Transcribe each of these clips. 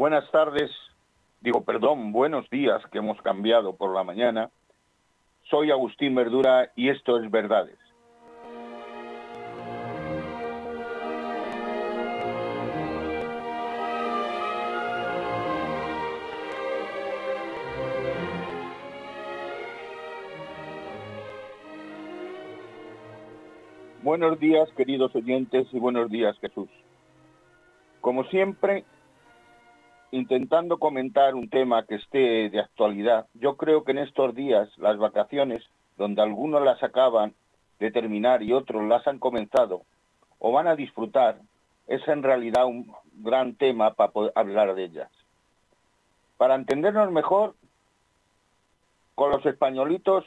buenas tardes, digo, perdón, buenos días que hemos cambiado por la mañana. Soy Agustín Verdura y esto es Verdades. Buenos días, queridos oyentes, y buenos días, Jesús. Como siempre, intentando comentar un tema que esté de actualidad, yo creo que en estos días las vacaciones, donde algunos las acaban de terminar y otros las han comenzado o van a disfrutar, es en realidad un gran tema para poder hablar de ellas. Para entendernos mejor, con los españolitos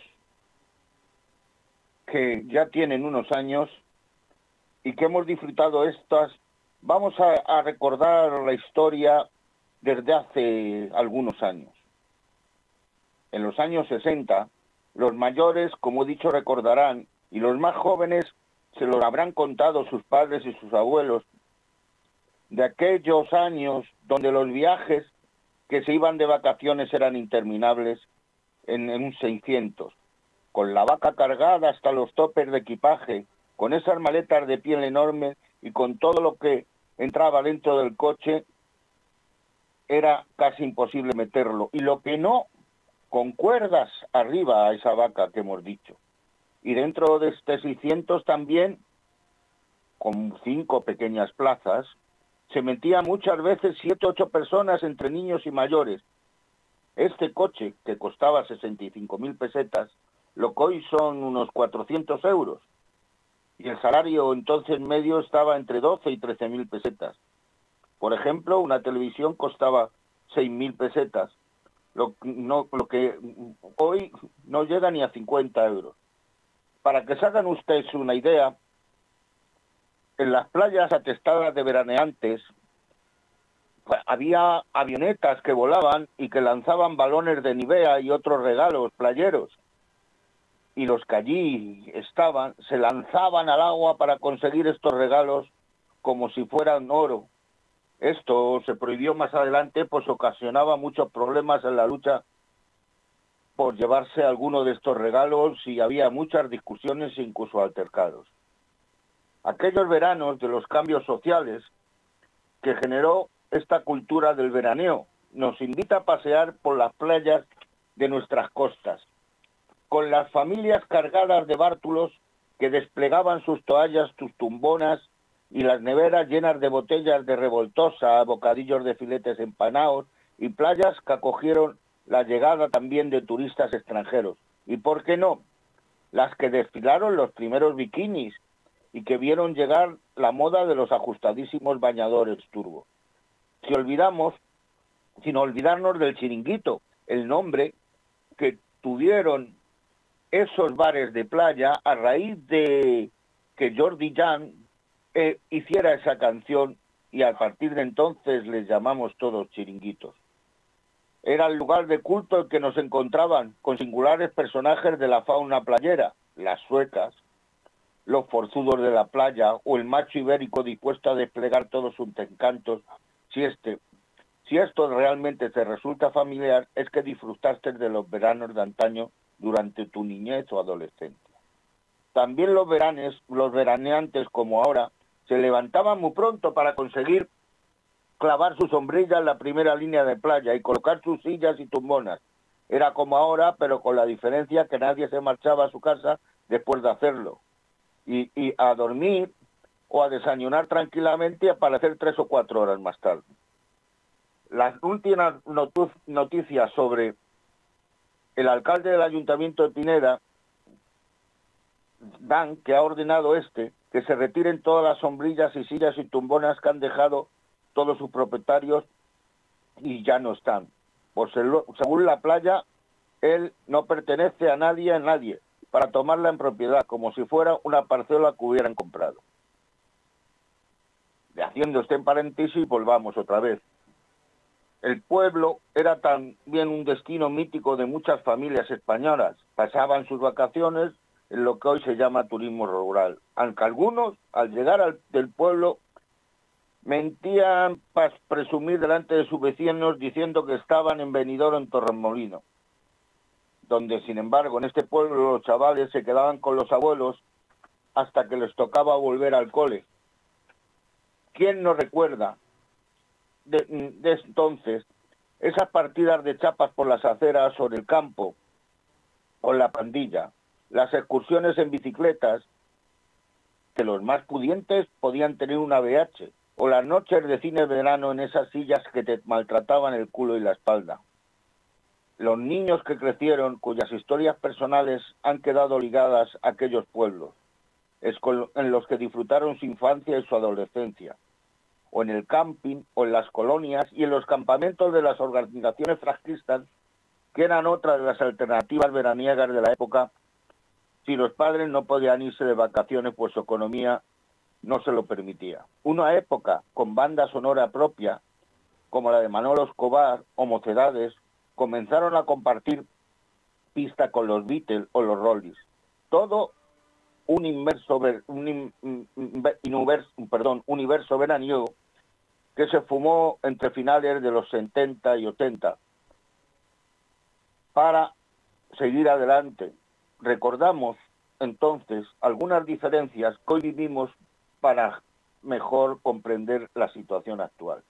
que ya tienen unos años y que hemos disfrutado estas, vamos a, a recordar la historia desde hace algunos años. En los años 60, los mayores, como he dicho, recordarán, y los más jóvenes se lo habrán contado sus padres y sus abuelos, de aquellos años donde los viajes que se iban de vacaciones eran interminables en, un 600, con la vaca cargada hasta los topes de equipaje, con esas maletas de piel enorme y con todo lo que entraba dentro del coche era casi imposible meterlo. Y lo que no, con cuerdas arriba a esa vaca que hemos dicho. Y dentro de este 600 también, con cinco pequeñas plazas, se metían muchas veces siete, ocho personas entre niños y mayores. Este coche, que costaba 65 mil pesetas, lo que hoy son unos 400 euros. Y el salario entonces medio estaba entre 12 y 13 mil pesetas. Por ejemplo, una televisión costaba 6.000 pesetas, lo, que hoy no llega ni a 50 euros. Para que se hagan ustedes una idea, en las playas atestadas de veraneantes pues, había avionetas que volaban y que lanzaban balones de Nivea y otros regalos playeros. Y los que allí estaban se lanzaban al agua para conseguir estos regalos como si fueran oro. Esto se prohibió más adelante, pues ocasionaba muchos problemas en la lucha por llevarse alguno de estos regalos y había muchas discusiones e incluso altercados. Aquellos veranos de los cambios sociales que generó esta cultura del veraneo nos invita a pasear por las playas de nuestras costas, con las familias cargadas de bártulos que desplegaban sus toallas, sus tumbonas y las neveras llenas de botellas de revoltosa, bocadillos de filetes empanados y playas que acogieron la llegada también de turistas extranjeros. ¿Y por qué no? Las que desfilaron los primeros bikinis y que vieron llegar la moda de los ajustadísimos bañadores turbo. Si olvidamos, sin olvidarnos del chiringuito, el nombre que tuvieron esos bares de playa a raíz de que Jordi Jan eh, hiciera esa canción y a partir de entonces les llamamos todos chiringuitos. Era el lugar de culto en que nos encontraban con singulares personajes de la fauna playera, las suecas, los forzudos de la playa o el macho ibérico dispuesto a desplegar todos sus encantos. Si este, si esto realmente te resulta familiar, es que disfrutaste de los veranos de antaño durante tu niñez o adolescencia. También los veranes, los veraneantes como ahora, se levantaban muy pronto para conseguir clavar su sombrilla en la primera línea de playa y colocar sus sillas y tumbonas. Era como ahora, pero con la diferencia que nadie se marchaba a su casa después de hacerlo. Y, a dormir o a desayunar tranquilamente y aparecer tres o cuatro horas más tarde. Las últimas noticias sobre el alcalde del ayuntamiento de Pineda dan que ha ordenado este que se retiren todas las sombrillas y sillas y tumbonas que han dejado todos sus propietarios y ya no están. Pues según la playa, él no pertenece a nadie, a nadie, para tomarla en propiedad, como si fuera una parcela que hubieran comprado. haciendo este paréntesis, volvamos otra vez. El pueblo era también un destino mítico de muchas familias españolas. Pasaban sus vacaciones en lo que hoy se llama turismo rural, aunque algunos al llegar al, del pueblo Mentían para presumir delante de sus vecinos diciendo que estaban en Benidorm en Torremolino, donde sin embargo en este pueblo los chavales se quedaban con los abuelos hasta que les tocaba volver al cole. ¿Quién no recuerda de, de entonces esas partidas de chapas por las aceras sobre el campo, con la pandilla, las excursiones en bicicletas, que los más pudientes podían tener una BH, o las noches de cine verano en esas sillas que te maltrataban el culo y la espalda. Los niños que crecieron, cuyas historias personales han quedado ligadas a aquellos pueblos, en los que disfrutaron su infancia y su adolescencia, o en el camping, o en las colonias y en los campamentos de las organizaciones franquistas, que eran otra de las alternativas veraniegas de la época, si los padres no podían irse de vacaciones pues su economía no se lo permitía. Una época con banda sonora propia, como la de Manolo Escobar o Mocedades, comenzaron a compartir pista con los Beatles o los Rollies. Todo un universo veraniego que se fumó entre finales de los 70 y 80 para seguir adelante. Recordamos entonces algunas diferencias que hoy vivimos para mejor comprender la situación actual.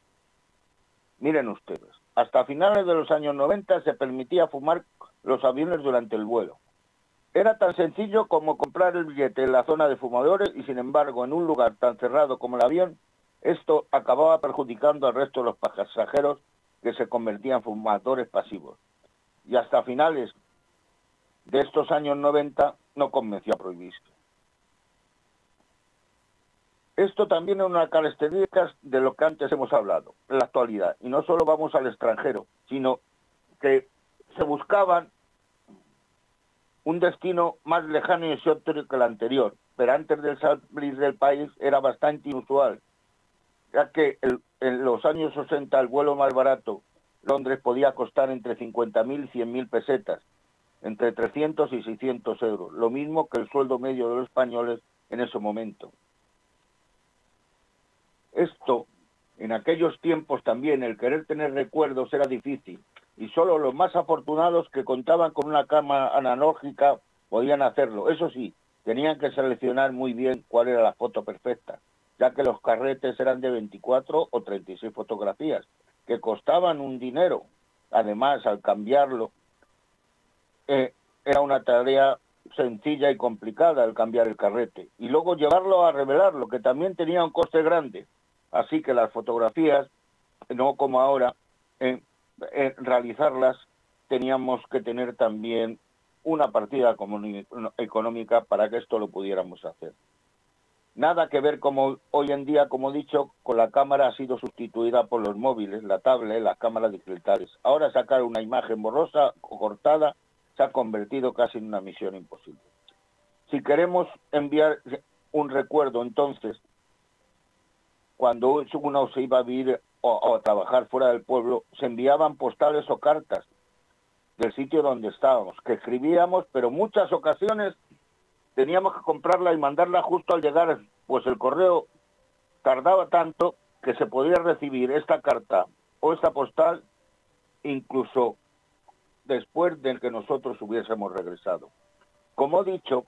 Miren ustedes, hasta finales de los años 90 se permitía fumar los aviones durante el vuelo. Era tan sencillo como comprar el billete en la zona de fumadores y sin embargo en un lugar tan cerrado como el avión, esto acababa perjudicando al resto de los pasajeros que se convertían en fumadores pasivos. Y hasta finales de estos años 90 no convenció a prohibirse. Esto también es una característica de lo que antes hemos hablado, la actualidad. Y no solo vamos al extranjero, sino que se buscaban un destino más lejano y exótico que el anterior, pero antes de salir del país era bastante inusual, ya que en los años 60 el vuelo más barato, Londres, podía costar entre 50.000 y 100.000 pesetas, entre 300 y 600 euros, lo mismo que el sueldo medio de los españoles en ese momento. Esto, en aquellos tiempos también, el querer tener recuerdos era difícil, y solo los más afortunados que contaban con una cámara analógica podían hacerlo. Eso sí, tenían que seleccionar muy bien cuál era la foto perfecta, ya que los carretes eran de 24 o 36 fotografías, que costaban un dinero. Además, al cambiarlo, eh, era una tarea sencilla y complicada el cambiar el carrete. Y luego llevarlo a revelarlo, que también tenía un coste grande. Así que las fotografías, no como ahora, en, realizarlas teníamos que tener también una partida económica para que esto lo pudiéramos hacer. Nada que ver como hoy en día, como he dicho, con la cámara ha sido sustituida por los móviles, la tablet, las cámaras digitales. Ahora sacar una imagen borrosa o cortada se ha convertido casi en una misión imposible. Si queremos enviar un recuerdo, entonces, cuando uno se iba a vivir o, a trabajar fuera del pueblo, se enviaban postales o cartas del sitio donde estábamos, que escribíamos, pero muchas ocasiones teníamos que comprarla y mandarla justo al llegar, pues el correo tardaba tanto que se podía recibir esta carta o esta postal incluso después de que nosotros hubiésemos regresado. Como he dicho,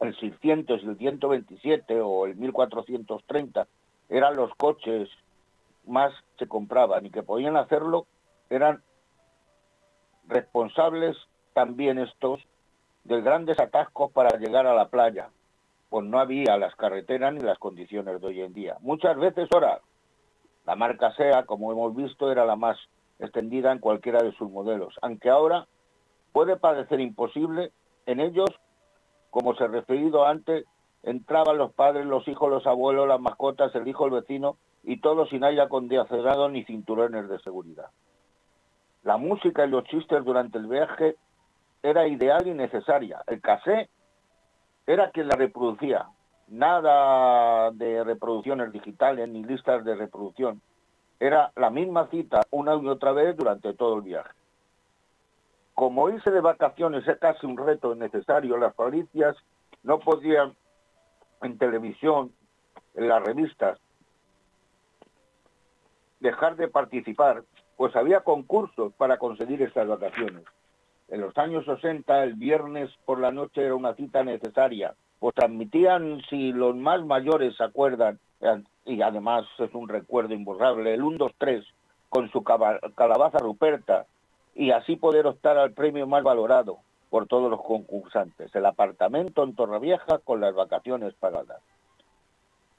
el 600 y el 127 o el 1430 eran los coches más se compraban y que podían hacerlo eran responsables también estos de grandes atascos para llegar a la playa, pues no había las carreteras ni las condiciones de hoy en día. Muchas veces ahora la marca SEA, como hemos visto, era la más extendida en cualquiera de sus modelos, aunque ahora puede parecer imposible, en ellos, como se ha referido antes, entraban los padres, los hijos, los abuelos, las mascotas, el hijo, el vecino, y todo sin aire acondicionado ni cinturones de seguridad. La música y los chistes durante el viaje era ideal y necesaria. El casé era quien la reproducía. Nada de reproducciones digitales ni listas de reproducción era la misma cita una y otra vez durante todo el viaje. Como irse de vacaciones es casi un reto necesario, las familias no podían en televisión, en las revistas, dejar de participar, pues había concursos para conseguir estas vacaciones. En los años 60, el viernes por la noche era una cita necesaria, pues transmitían, si los más mayores se acuerdan, y además es un recuerdo imborrable, el 1, 2, 3, con su calabaza ruperta, y así poder optar al premio más valorado por todos los concursantes, el apartamento en Torrevieja con las vacaciones pagadas.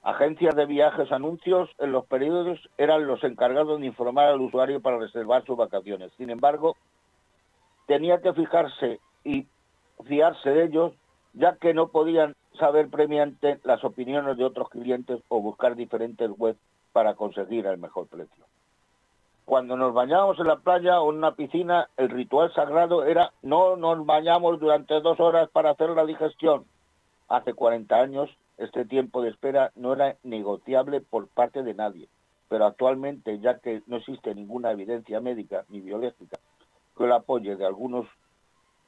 Agencias de viajes, anuncios en los periodos eran los encargados de informar al usuario para reservar sus vacaciones. Sin embargo, tenía que fijarse y fiarse de ellos, ya que no podían saber previamente las opiniones de otros clientes o buscar diferentes webs para conseguir el mejor precio. Cuando nos bañábamos en la playa o en una piscina, el ritual sagrado era no nos bañamos durante dos horas para hacer la digestión. Hace 40 años este tiempo de espera no era negociable por parte de nadie, pero actualmente, ya que no existe ninguna evidencia médica ni biológica que lo apoye de algunos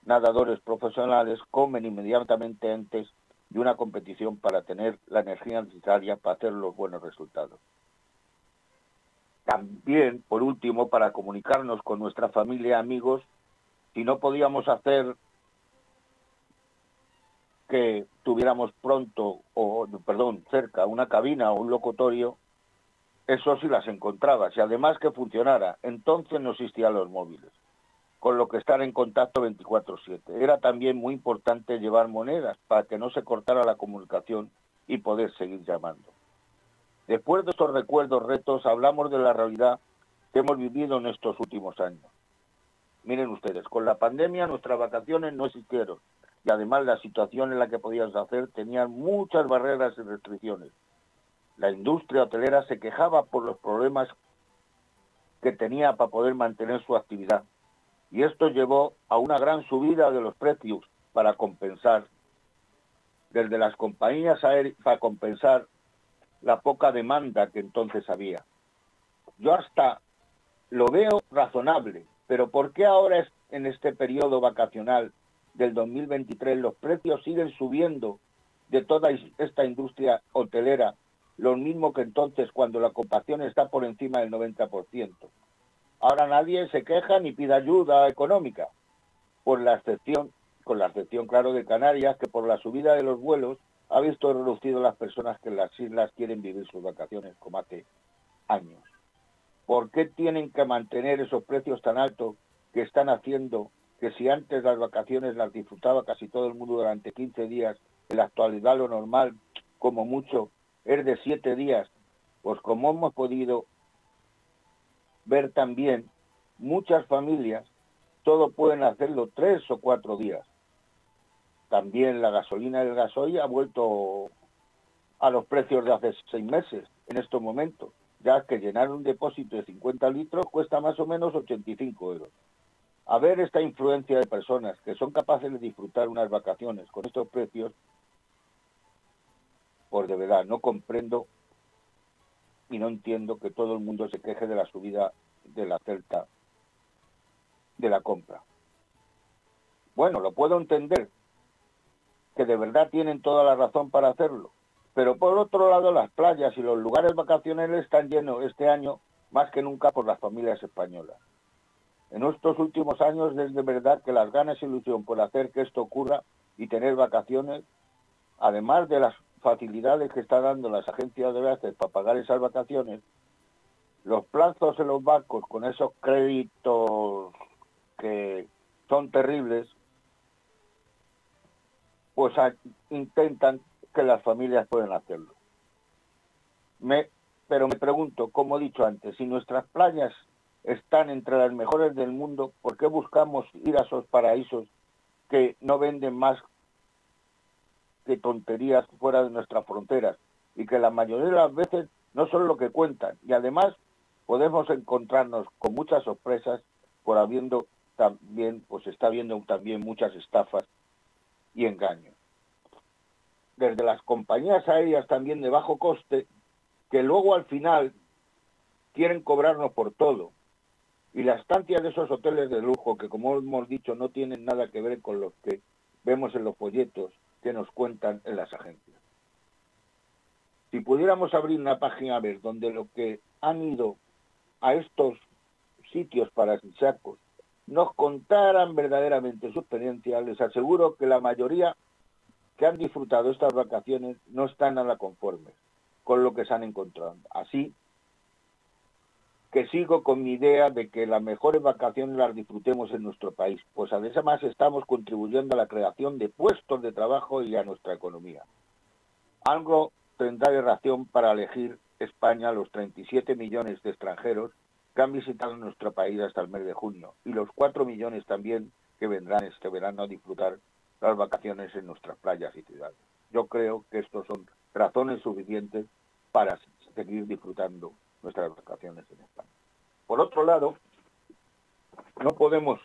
nadadores profesionales, comen inmediatamente antes de una competición para tener la energía necesaria para hacer los buenos resultados. También, por último, para comunicarnos con nuestra familia amigos, si no podíamos hacer que tuviéramos pronto, o perdón, cerca una cabina o un locutorio, eso sí las encontraba, y además que funcionara. Entonces no existían los móviles con lo que estar en contacto 24/7. Era también muy importante llevar monedas para que no se cortara la comunicación y poder seguir llamando. Después de estos recuerdos, retos, hablamos de la realidad que hemos vivido en estos últimos años. Miren ustedes, con la pandemia nuestras vacaciones no existieron y además la situación en la que podías hacer tenía muchas barreras y restricciones. La industria hotelera se quejaba por los problemas que tenía para poder mantener su actividad y esto llevó a una gran subida de los precios para compensar, desde las compañías aéreas, para compensar la poca demanda que entonces había. Yo hasta lo veo razonable, pero ¿por qué ahora en este periodo vacacional del 2023 los precios siguen subiendo de toda esta industria hotelera, lo mismo que entonces cuando la ocupación está por encima del 90%? Ahora nadie se queja ni pide ayuda económica, por la excepción, con la excepción, claro, de Canarias, que por la subida de los vuelos ha visto reducido las personas que en las islas quieren vivir sus vacaciones como hace años. ¿Por qué tienen que mantener esos precios tan altos que están haciendo que si antes las vacaciones las disfrutaba casi todo el mundo durante 15 días, en la actualidad lo normal, como mucho, es de 7 días? Pues como hemos podido ver también muchas familias, todo pueden hacerlo tres o cuatro días. También la gasolina y el gasoil ha vuelto a los precios de hace seis meses en estos momentos, ya que llenar un depósito de 50 litros cuesta más o menos 85 euros. A ver esta influencia de personas que son capaces de disfrutar unas vacaciones con estos precios, pues de verdad no comprendo y no entiendo que todo el mundo se queje de la subida de la celta de la compra. Bueno, lo puedo entender, que de verdad tienen toda la razón para hacerlo, pero por otro lado las playas y los lugares vacacionales están llenos este año más que nunca por las familias españolas. En estos últimos años es de verdad que las ganas y ilusión por hacer que esto ocurra y tener vacaciones, además de las facilidades que están dando las agencias de viajes para pagar esas vacaciones, los plazos en los bancos con esos créditos que son terribles, pues intentan que las familias puedan hacerlo. Me, pero me pregunto, como he dicho antes, si nuestras playas están entre las mejores del mundo, ¿por qué buscamos ir a esos paraísos que no venden más que tonterías fuera de nuestras fronteras y que la mayoría de las veces no son lo que cuentan. Y además podemos encontrarnos con muchas sorpresas por habiendo también pues está habiendo también muchas estafas y engaños. Desde las compañías aéreas también de bajo coste que luego al final quieren cobrarnos por todo. Y la estancia de esos hoteles de lujo que como hemos dicho no tienen nada que ver con los que vemos en los folletos que nos cuentan en las agencias. Si pudiéramos abrir una página ver donde lo que han ido a estos sitios paradisíacos nos contaran verdaderamente su experiencia, les aseguro que la mayoría que han disfrutado estas vacaciones no están nada conformes con lo que se han encontrado. Así que sigo con mi idea de que las mejores vacaciones las disfrutemos en nuestro país, pues además estamos contribuyendo a la creación de puestos de trabajo y a nuestra economía. Algo tendrá de razón para elegir España los 37 millones de extranjeros que han visitado nuestro país hasta el mes de junio y los 4 millones también que vendrán este verano a disfrutar las vacaciones en nuestras playas y ciudades. Yo creo que estos son razones suficientes para seguir disfrutando nuestras vacaciones en España. Por otro lado, no podemos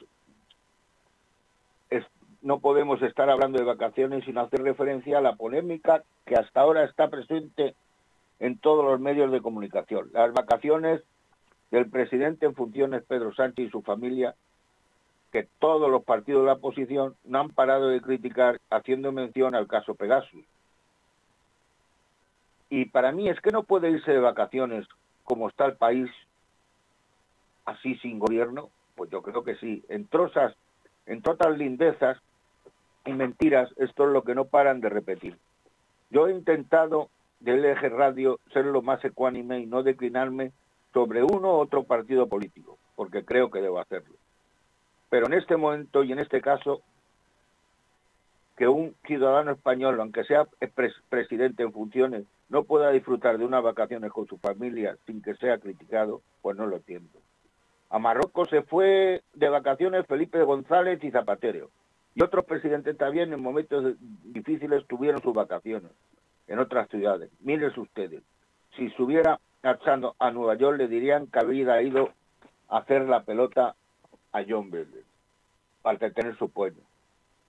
no podemos estar hablando de vacaciones sin hacer referencia a la polémica que hasta ahora está presente en todos los medios de comunicación. Las vacaciones del presidente en funciones Pedro Sánchez y su familia que todos los partidos de la oposición no han parado de criticar haciendo mención al caso Pegasus. Y para mí es que no puede irse de vacaciones como está el país así sin gobierno. Pues yo creo que sí. En trozas, en todas lindezas y mentiras, esto es lo que no paran de repetir. Yo he intentado del eje radio ser lo más ecuánime y no declinarme sobre uno u otro partido político, porque creo que debo hacerlo. Pero en este momento y en este caso, que un ciudadano español, aunque sea presidente en funciones, no pueda disfrutar de unas vacaciones con su familia sin que sea criticado, pues no lo entiendo. A Marruecos se fue de vacaciones Felipe González y Zapatero. Y otros presidentes también en momentos difíciles tuvieron sus vacaciones en otras ciudades. Miren ustedes, si estuviera marchando a Nueva York le dirían que había ido a hacer la pelota a John Verde para tener su pueblo.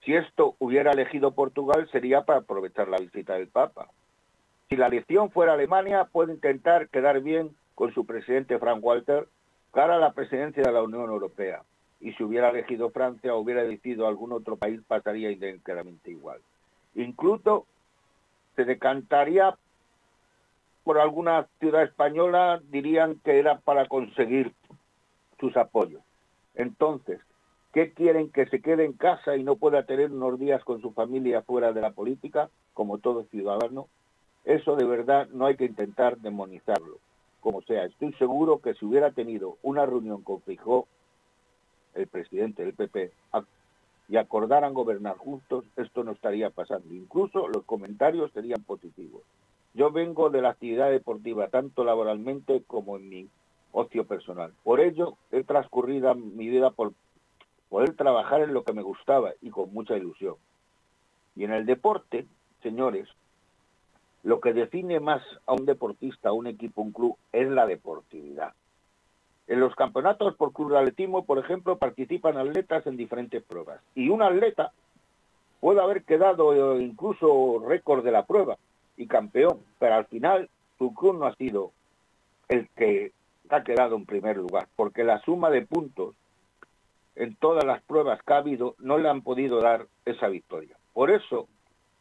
Si esto hubiera elegido Portugal sería para aprovechar la visita del Papa. Si la elección fuera Alemania, puede intentar quedar bien con su presidente Frank Walter cara a la presidencia de la Unión Europea. Y si hubiera elegido Francia o hubiera elegido algún otro país, pasaría íntegramente igual. Incluso se decantaría por alguna ciudad española, dirían que era para conseguir sus apoyos. Entonces, ¿qué quieren? ¿Que se quede en casa y no pueda tener unos días con su familia fuera de la política, como todo ciudadano? Eso de verdad no hay que intentar demonizarlo. Como sea, estoy seguro que si hubiera tenido una reunión con Fijó, el presidente del PP, y acordaran gobernar juntos, esto no estaría pasando. Incluso los comentarios serían positivos. Yo vengo de la actividad deportiva, tanto laboralmente como en mi ocio personal. Por ello, he transcurrido mi vida por poder trabajar en lo que me gustaba y con mucha ilusión. Y en el deporte, señores, lo que define más a un deportista, a un equipo, un club, es la deportividad. En los campeonatos por club de atletismo, por ejemplo, participan atletas en diferentes pruebas. Y un atleta puede haber quedado incluso récord de la prueba y campeón, pero al final su club no ha sido el que ha quedado en primer lugar, porque la suma de puntos en todas las pruebas que ha habido no le han podido dar esa victoria. Por eso,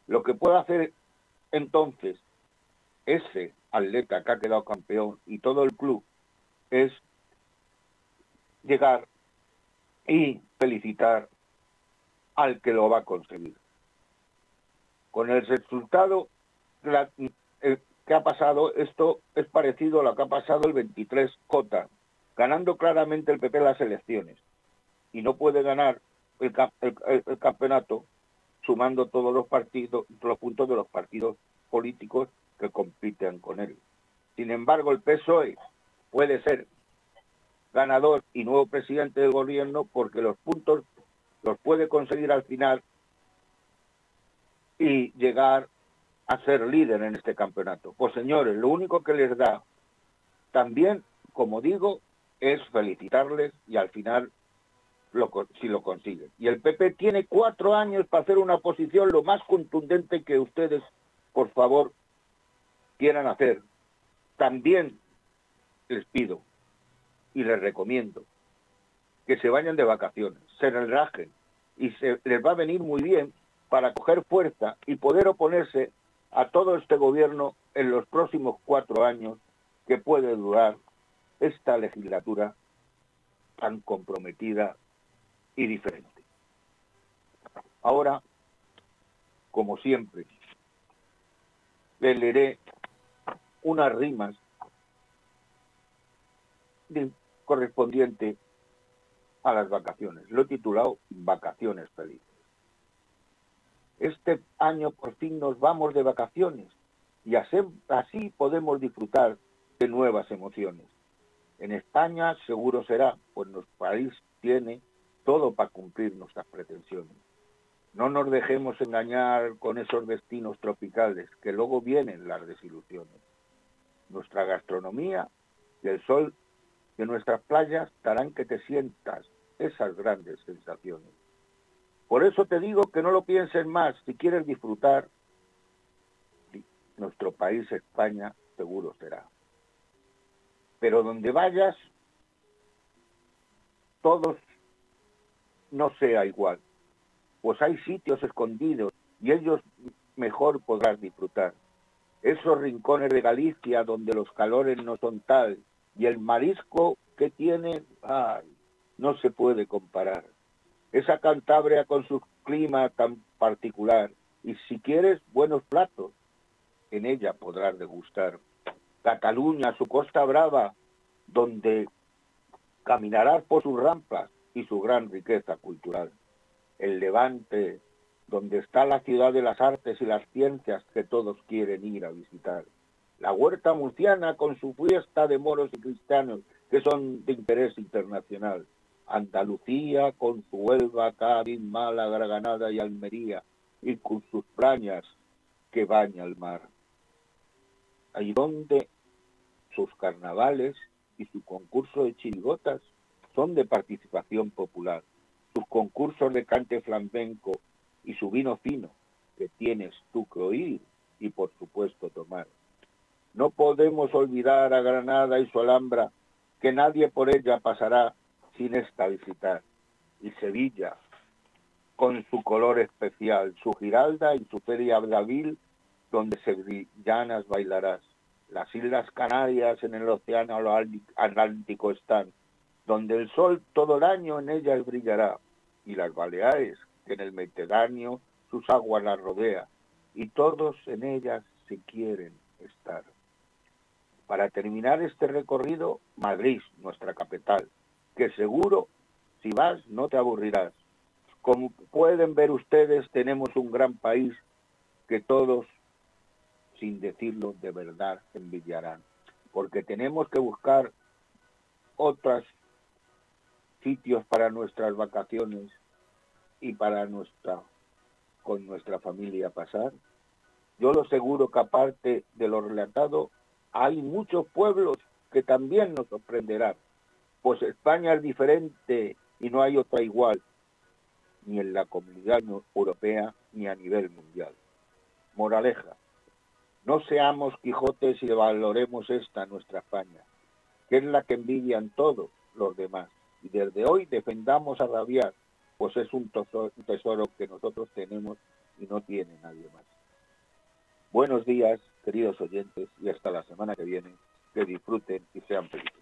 lo que puede hacer entonces ese atleta que ha quedado campeón y todo el club es llegar y felicitar al que lo va a conseguir. Con el resultado que ha pasado, esto es parecido a lo que ha pasado el 23J, ganando claramente el PP las elecciones y no puede ganar el, campeonato sumando todos los partidos, los puntos de los partidos políticos que compiten con él. Sin embargo, el PSOE puede ser ganador y nuevo presidente del gobierno porque los puntos los puede conseguir al final y llegar a ser líder en este campeonato. Pues señores, lo único que les da también, como digo, es felicitarles y al final si lo consiguen. Y el PP tiene cuatro años para hacer una posición lo más contundente que ustedes, por favor, quieran hacer. También les pido y les recomiendo que se vayan de vacaciones, se relajen y se les va a venir muy bien para coger fuerza y poder oponerse a todo este gobierno en los próximos cuatro años que puede durar esta legislatura tan comprometida y diferente. Ahora, como siempre, le leeré unas rimas correspondientes a las vacaciones. Lo he titulado Vacaciones Felices. Este año por fin nos vamos de vacaciones y así podemos disfrutar de nuevas emociones. En España seguro será, pues nuestro país tiene todo para cumplir nuestras pretensiones. No nos dejemos engañar con esos destinos tropicales, que luego vienen las desilusiones. Nuestra gastronomía y el sol de nuestras playas darán que te sientas esas grandes sensaciones. Por eso te digo que no lo pienses más, si quieres disfrutar, nuestro país España seguro será. Pero donde vayas, todos no sea igual pues hay sitios escondidos y ellos mejor podrás disfrutar. Esos rincones de Galicia donde los calores no son tal y el marisco que tiene, ay, no se puede comparar. Esa Cantabria con su clima tan particular y si quieres buenos platos, en ella podrás degustar. Cataluña, su costa brava, donde caminarás por sus rampas y su gran riqueza cultural el Levante, donde está la ciudad de las artes y las ciencias que todos quieren ir a visitar. La huerta murciana con su fiesta de moros y cristianos que son de interés internacional. Andalucía con su Huelva, Cádiz, Málaga, Granada y Almería y con sus plañas que baña el mar. Ahí donde sus carnavales y su concurso de chirigotas son de participación popular sus concursos de cante flamenco y su vino fino, que tienes tú que oír y por supuesto tomar. No podemos olvidar a Granada y su Alhambra, que nadie por ella pasará sin esta visitar. Y Sevilla, con su color especial, su giralda y su feria Davil, donde sevillanas bailarás. Las Islas Canarias en el Océano Atlántico están, donde el sol todo el año en ellas brillará, y las Baleares, que en el Mediterráneo sus aguas las rodea, y todos en ellas se quieren estar. Para terminar este recorrido, Madrid, nuestra capital, que seguro, si vas, no te aburrirás. Como pueden ver ustedes, tenemos un gran país que todos, sin decirlo de verdad, envidiarán, porque tenemos que buscar otras sitios para nuestras vacaciones y para nuestra con nuestra familia pasar. Yo lo seguro que aparte de lo relatado, hay muchos pueblos que también nos sorprenderán, pues España es diferente y no hay otra igual, ni en la comunidad europea ni a nivel mundial. Moraleja, no seamos Quijotes y valoremos esta nuestra España, que es la que envidian todos los demás y desde hoy defendamos a rabiar, pues es un tesoro que nosotros tenemos y no tiene nadie más. Buenos días, queridos oyentes, y hasta la semana que viene. Que disfruten y sean felices.